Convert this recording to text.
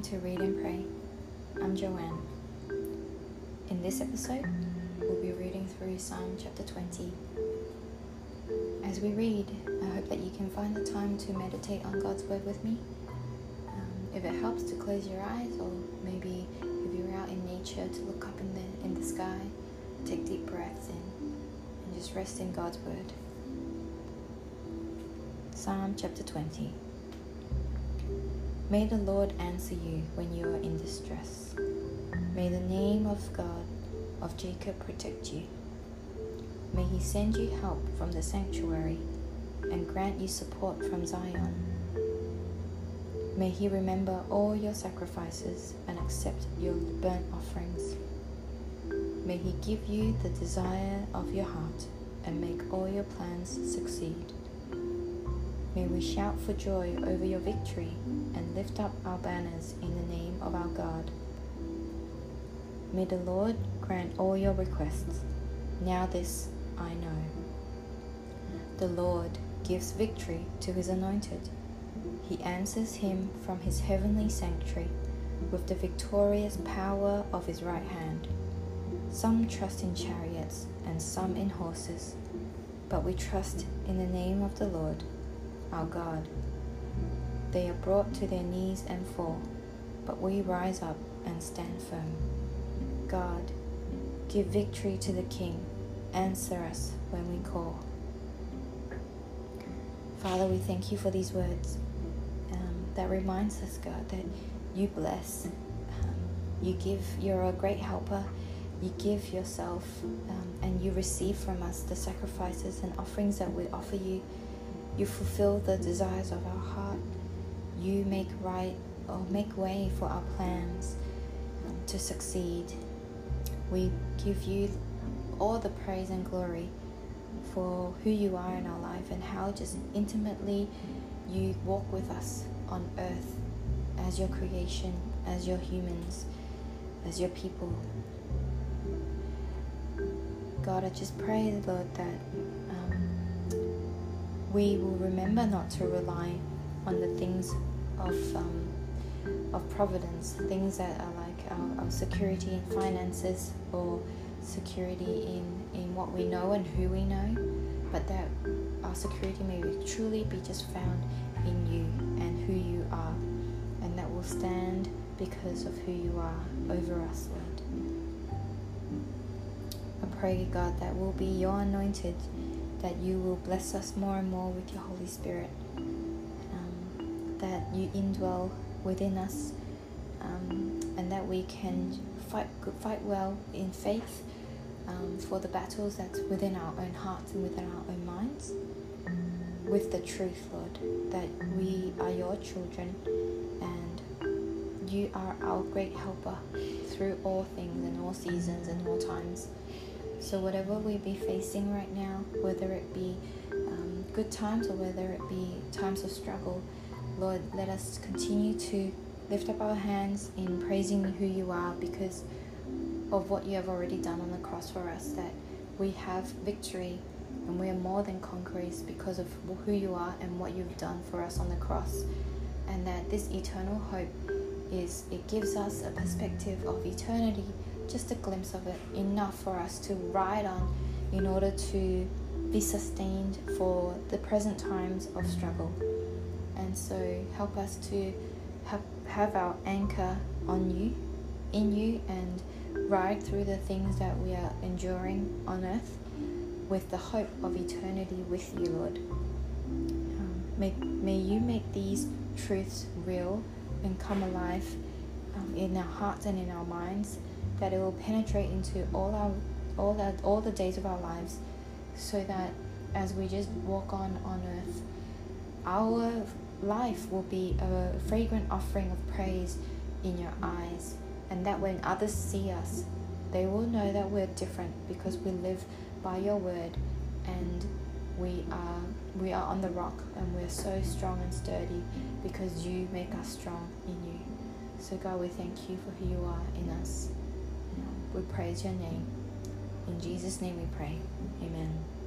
Welcome to Read and Pray. I'm Joanne. In this episode, we'll be reading through Psalm chapter 20. As we read, I hope that you can find the time to meditate on God's Word with me. Um, if it helps to close your eyes, or maybe if you're out in nature, to look up in the, in the sky, take deep breaths in, and just rest in God's Word. Psalm chapter 20. May the Lord answer you when you are in distress. May the name of God of Jacob protect you. May he send you help from the sanctuary and grant you support from Zion. May he remember all your sacrifices and accept your burnt offerings. May he give you the desire of your heart and make all your plans succeed. May we shout for joy over your victory and lift up our banners in the name of our God. May the Lord grant all your requests. Now this I know. The Lord gives victory to his anointed. He answers him from his heavenly sanctuary with the victorious power of his right hand. Some trust in chariots and some in horses, but we trust in the name of the Lord our God. They are brought to their knees and fall, but we rise up and stand firm. God, give victory to the King. Answer us when we call. Father, we thank you for these words um, that reminds us, God, that you bless, um, you give, you're a great helper, you give yourself, um, and you receive from us the sacrifices and offerings that we offer you you fulfill the desires of our heart. You make right or make way for our plans um, to succeed. We give you all the praise and glory for who you are in our life and how just intimately you walk with us on earth as your creation, as your humans, as your people. God, I just pray, Lord, that we will remember not to rely on the things of um, of providence, things that are like our, our, security in finances or security in, in what we know and who we know, but that our security may truly be just found in you and who you are, and that will stand because of who you are over us, Lord. I pray, God, that we'll be your anointed that you will bless us more and more with your Holy Spirit, um, that you indwell within us, um, and that we can fight fight well in faith um, for the battles that's within our own hearts and within our own minds, with the truth, Lord, that we are your children and you are our great helper through all things and all seasons and all times. So, whatever we be facing right now, whether it be um, good times or whether it be times of struggle, Lord, let us continue to lift up our hands in praising who you are because of what you have already done on the cross for us, that we have victory and we are more than conquerors because of who you are and what you've done for us on the cross. And that this eternal hope is, it gives us a perspective of eternity just a glimpse of it, enough for us to ride on in order to be sustained for the present times of struggle. And so help us to have, have our anchor on you, in you, and ride through the things that we are enduring on earth with the hope of eternity with you, Lord. Um, may, may you make these truths real and come alive um, in our hearts and in our minds that it will penetrate into all our all that all the days of our lives so that as we just walk on on earth our life will be a fragrant offering of praise in your eyes. And that when others see us they will know that we're different because we live by your word and we are we are on the rock and we're so strong and sturdy because you make us strong in you. So god we thank you for who you are in us we praise your name. In Jesus' name we pray. Amen.